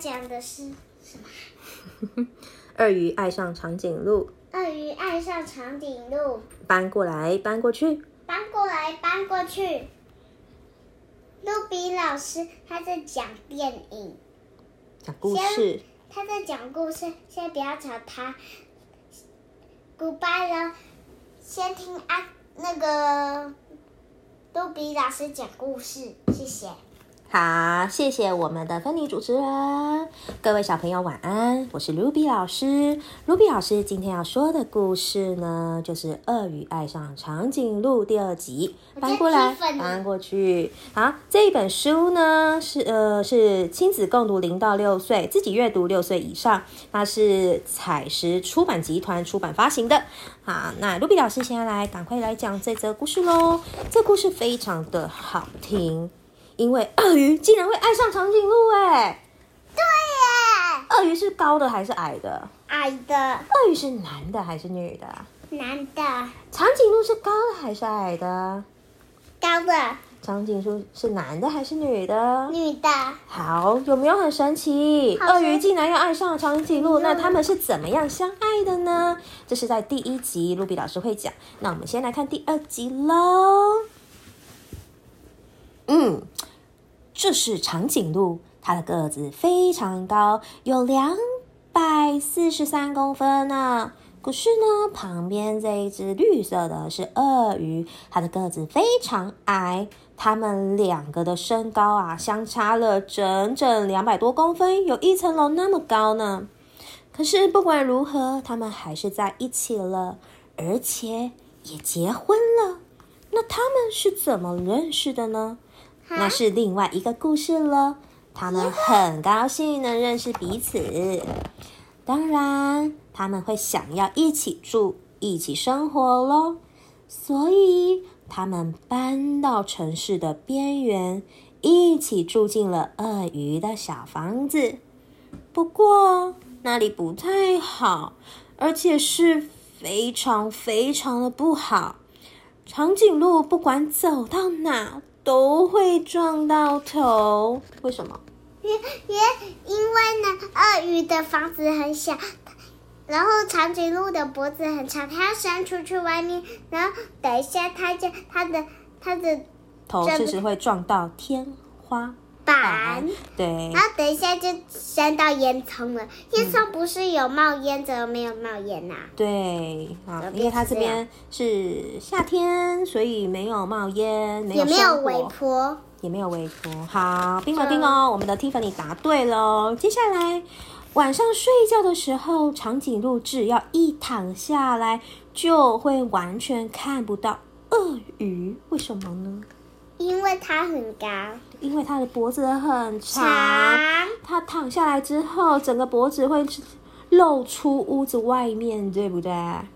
讲的是什么？鳄鱼爱上长颈鹿，鳄鱼爱上长颈鹿，搬过来搬过去。搬过来搬过去。露比老师他在讲电影，讲故事。他在讲故事，先不要吵他。Goodbye 了，先听啊那个露比老师讲故事，谢谢。好，谢谢我们的芬妮主持人。各位小朋友晚安，我是 Ruby 老师。卢比老师今天要说的故事呢，就是《鳄鱼爱上长颈鹿》第二集。搬过来，搬过去。好，这一本书呢是呃是亲子共读零到六岁，自己阅读六岁以上。它是彩石出版集团出版发行的。好，那 Ruby 老师现在来赶快来讲这则故事喽。这故事非常的好听。因为 鳄鱼竟然会爱上长颈鹿，哎，对耶！鳄鱼是高的还是矮的？矮的。鳄鱼是男的还是女的？男的。长颈鹿是高的还是矮的？高的。长颈鹿是男的还是女的？女的。好，有没有很神奇？鳄鱼竟然要爱上长颈鹿，那他们是怎么样相爱的呢？这是在第一集，露比老师会讲。那我们先来看第二集喽。嗯。这是长颈鹿，它的个子非常高，有两百四十三公分呢。可是呢，旁边这一只绿色的是鳄鱼，它的个子非常矮。它们两个的身高啊，相差了整整两百多公分，有一层楼那么高呢。可是不管如何，他们还是在一起了，而且也结婚了。那他们是怎么认识的呢？那是另外一个故事了。他们很高兴能认识彼此，当然他们会想要一起住、一起生活喽。所以他们搬到城市的边缘，一起住进了鳄鱼的小房子。不过那里不太好，而且是非常非常的不好。长颈鹿不管走到哪。都会撞到头，为什么？因因因为呢，鳄鱼的房子很小，然后长颈鹿的脖子很长，它要伸出去外面，然后等一下它就它的它的头确实会撞到天花。板对，然后等一下就升到烟囱了。烟囱不是有冒烟，怎么没有冒烟呐？对啊，因为它这边是夏天，所以没有冒烟，也没有微波，也没有微波。好，冰了冰哦，我们的 Tiffany 答对了。接下来晚上睡觉的时候，长颈鹿只要一躺下来，就会完全看不到鳄鱼。为什么呢？因为它很高，因为它的脖子很长，它躺下来之后，整个脖子会露出屋子外面，对不对？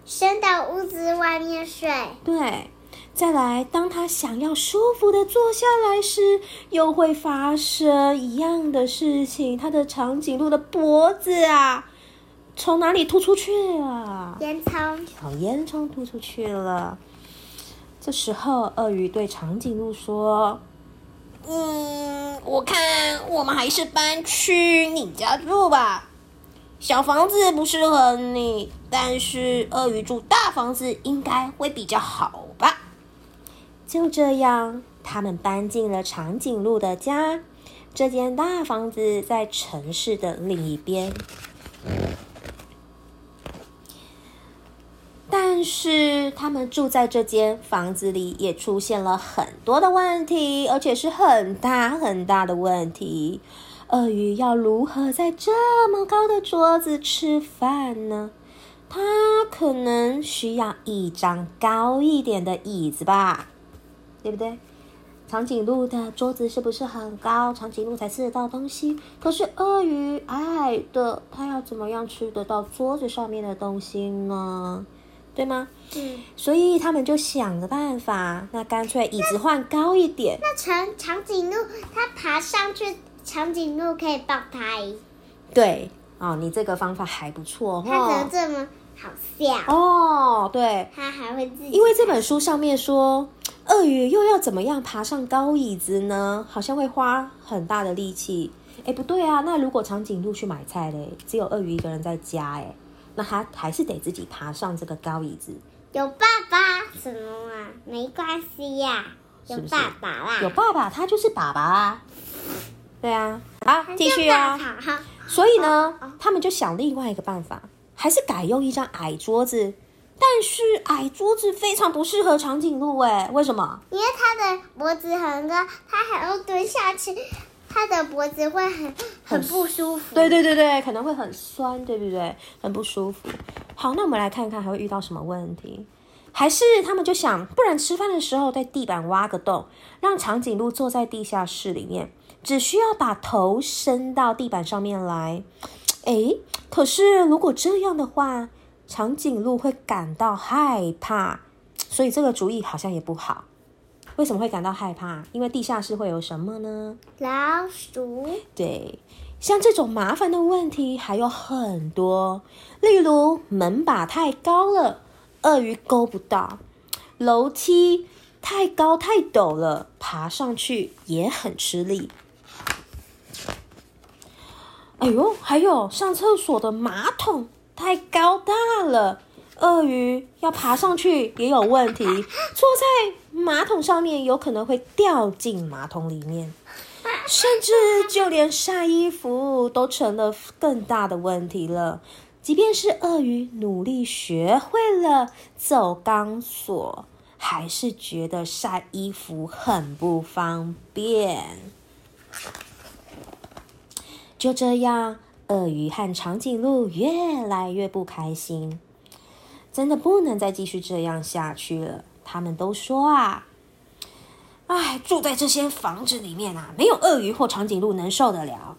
伸到屋子外面睡。对，再来，当它想要舒服的坐下来时，又会发生一样的事情。它的长颈鹿的脖子啊，从哪里突出去了？烟囱，从烟囱突出去了。这时候，鳄鱼对长颈鹿说：“嗯，我看我们还是搬去你家住吧。小房子不适合你，但是鳄鱼住大房子应该会比较好吧。”就这样，他们搬进了长颈鹿的家。这间大房子在城市的另一边。是他们住在这间房子里，也出现了很多的问题，而且是很大很大的问题。鳄鱼要如何在这么高的桌子吃饭呢？它可能需要一张高一点的椅子吧，对不对？长颈鹿的桌子是不是很高？长颈鹿才吃得到东西。可是鳄鱼矮矮的，它要怎么样吃得到桌子上面的东西呢？对吗？嗯，所以他们就想个办法，那干脆椅子换高一点。那长长颈鹿它爬上去，长颈鹿可以抱它。对，哦，你这个方法还不错。它怎么这么好笑？哦，对，它还会自己。因为这本书上面说，鳄鱼又要怎么样爬上高椅子呢？好像会花很大的力气。哎，不对啊，那如果长颈鹿去买菜嘞，只有鳄鱼一个人在家，哎，那他还是得自己爬上这个高椅子。有爸爸什么啊？没关系呀，有爸爸啦。有爸爸，他就是爸爸啊。对啊，好，继续啊。好。所以呢，他们就想另外一个办法，还是改用一张矮桌子。但是矮桌子非常不适合长颈鹿，哎，为什么？因为它的脖子很高，它还要蹲下去，它的脖子会很很不舒服。对对对对，可能会很酸，对不对？很不舒服。好，那我们来看看还会遇到什么问题？还是他们就想，不然吃饭的时候在地板挖个洞，让长颈鹿坐在地下室里面，只需要把头伸到地板上面来。诶，可是如果这样的话。长颈鹿会感到害怕，所以这个主意好像也不好。为什么会感到害怕？因为地下室会有什么呢？老鼠。对，像这种麻烦的问题还有很多，例如门把太高了，鳄鱼勾不到；楼梯太高太陡了，爬上去也很吃力。哎呦，还有上厕所的马桶。太高大了，鳄鱼要爬上去也有问题。坐在马桶上面有可能会掉进马桶里面，甚至就连晒衣服都成了更大的问题了。即便是鳄鱼努力学会了走钢索，还是觉得晒衣服很不方便。就这样。鳄鱼和长颈鹿越来越不开心，真的不能再继续这样下去了。他们都说啊，哎，住在这些房子里面啊，没有鳄鱼或长颈鹿能受得了。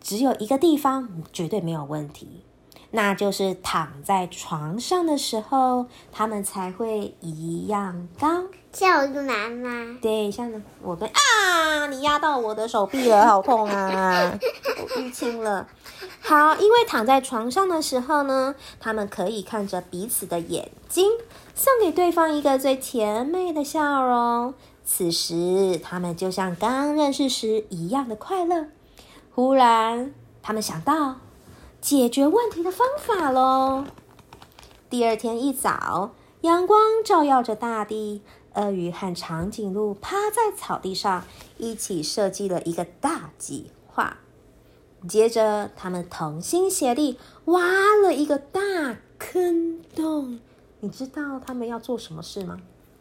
只有一个地方绝对没有问题。那就是躺在床上的时候，他们才会一样高。像我跟妈妈，对，像我跟啊，你压到我的手臂了，好痛啊！我淤青了。好，因为躺在床上的时候呢，他们可以看着彼此的眼睛，送给对方一个最甜美的笑容。此时，他们就像刚认识时一样的快乐。忽然，他们想到。解决问题的方法喽！第二天一早，阳光照耀着大地，鳄鱼和长颈鹿趴在草地上，一起设计了一个大计划。接着，他们同心协力挖了一个大坑洞。你知道他们要做什么事吗？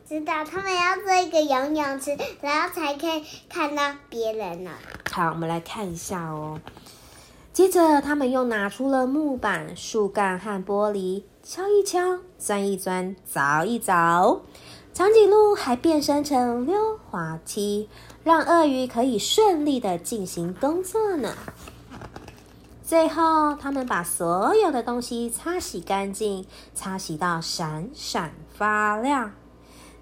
知道，他们要做一个游泳池，然后才可以看到别人呢。好，我们来看一下哦。接着，他们又拿出了木板、树干和玻璃，敲一敲，钻一钻，凿一凿。长颈鹿还变身成溜滑梯，让鳄鱼可以顺利的进行工作呢。最后，他们把所有的东西擦洗干净，擦洗到闪闪发亮。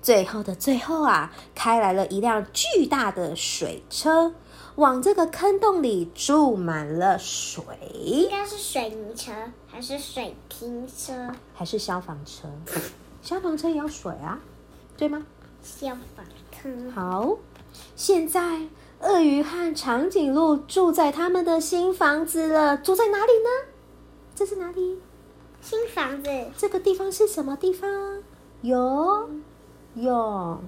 最后的最后啊，开来了一辆巨大的水车。往这个坑洞里注满了水，应该是水泥车，还是水瓶车，还是消防车？消防车也要水啊，对吗？消防车。好，现在鳄鱼和长颈鹿住在他们的新房子了。住在哪里呢？这是哪里？新房子。这个地方是什么地方？游泳。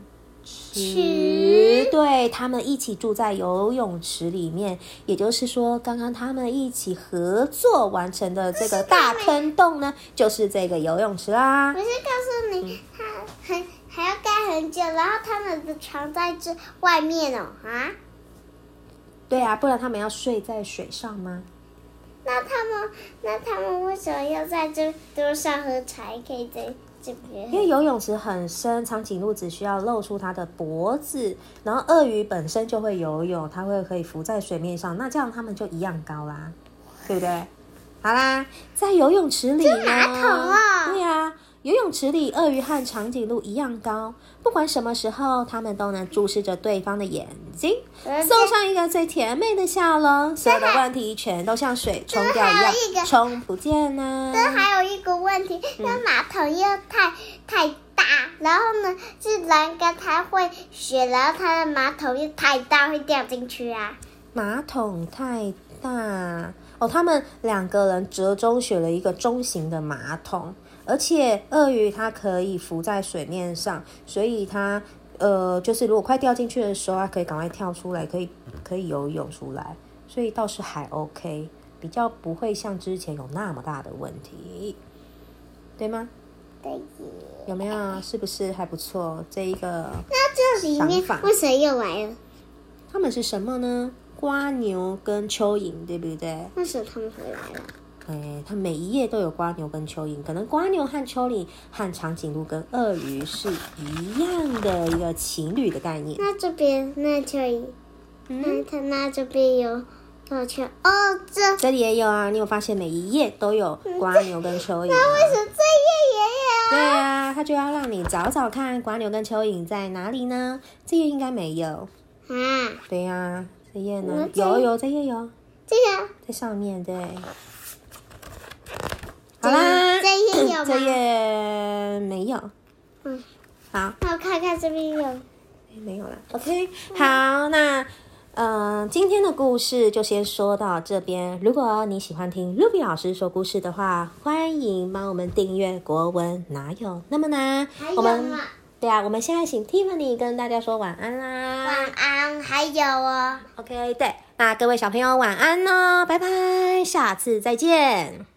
池，对他们一起住在游泳池里面，也就是说，刚刚他们一起合作完成的这个大坑洞呢，就是这个游泳池啦。我是告诉你，它很还要盖很久，然后他们的床在这外面哦，啊？对啊，不然他们要睡在水上吗？那他们那他们为什么要在这桌上喝茶？可以在这边？因为游泳池很深，长颈鹿只需要露出它的脖子，然后鳄鱼本身就会游泳，它会可以浮在水面上，那这样它们就一样高啦，对不对？好啦，在游泳池里呢，对呀。游泳池里，鳄鱼和长颈鹿一样高。不管什么时候，它们都能注视着对方的眼睛，送上一个最甜美的笑容。所有的问题全都像水冲掉一样，冲不见呢。这还有一个问题，那马桶又太太大。然后呢，是栏杆它会雪，然后它的马桶又太大，会掉进去啊。马桶太大哦，他们两个人折中选了一个中型的马桶，而且鳄鱼它可以浮在水面上，所以它呃，就是如果快掉进去的时候，它可以赶快跳出来，可以可以游泳出来，所以倒是还 OK，比较不会像之前有那么大的问题，对吗？对耶。有没有？是不是还不错？这一个那这里面为什么又来了？他们是什么呢？瓜牛跟蚯蚓，对不对？为什么他们回来了？哎，它每一页都有瓜牛跟蚯蚓，可能瓜牛和蚯蚓和长颈鹿跟鳄鱼是一样的一个情侣的概念。那这边那蚯蚓，那它那这边有有蚯哦，这这里也有啊，你有发现每一页都有瓜牛跟蚯蚓吗？那为什么这页也有对啊？啊，它就要让你找找看瓜牛跟蚯蚓在哪里呢？这页应该没有。啊，对呀、这页呢有有，这页有，这页在上面对。好啦，这页有吗这页没有。嗯，好，那我看看这边有。没有了。OK，好，那呃，今天的故事就先说到这边。如果你喜欢听 Ruby 老师说故事的话，欢迎帮我们订阅国文哪有那么难我们吗对啊，我们现在请 Tiffany 跟大家说晚安啦。晚安，还有哦。OK，对，那各位小朋友晚安哦，拜拜，下次再见。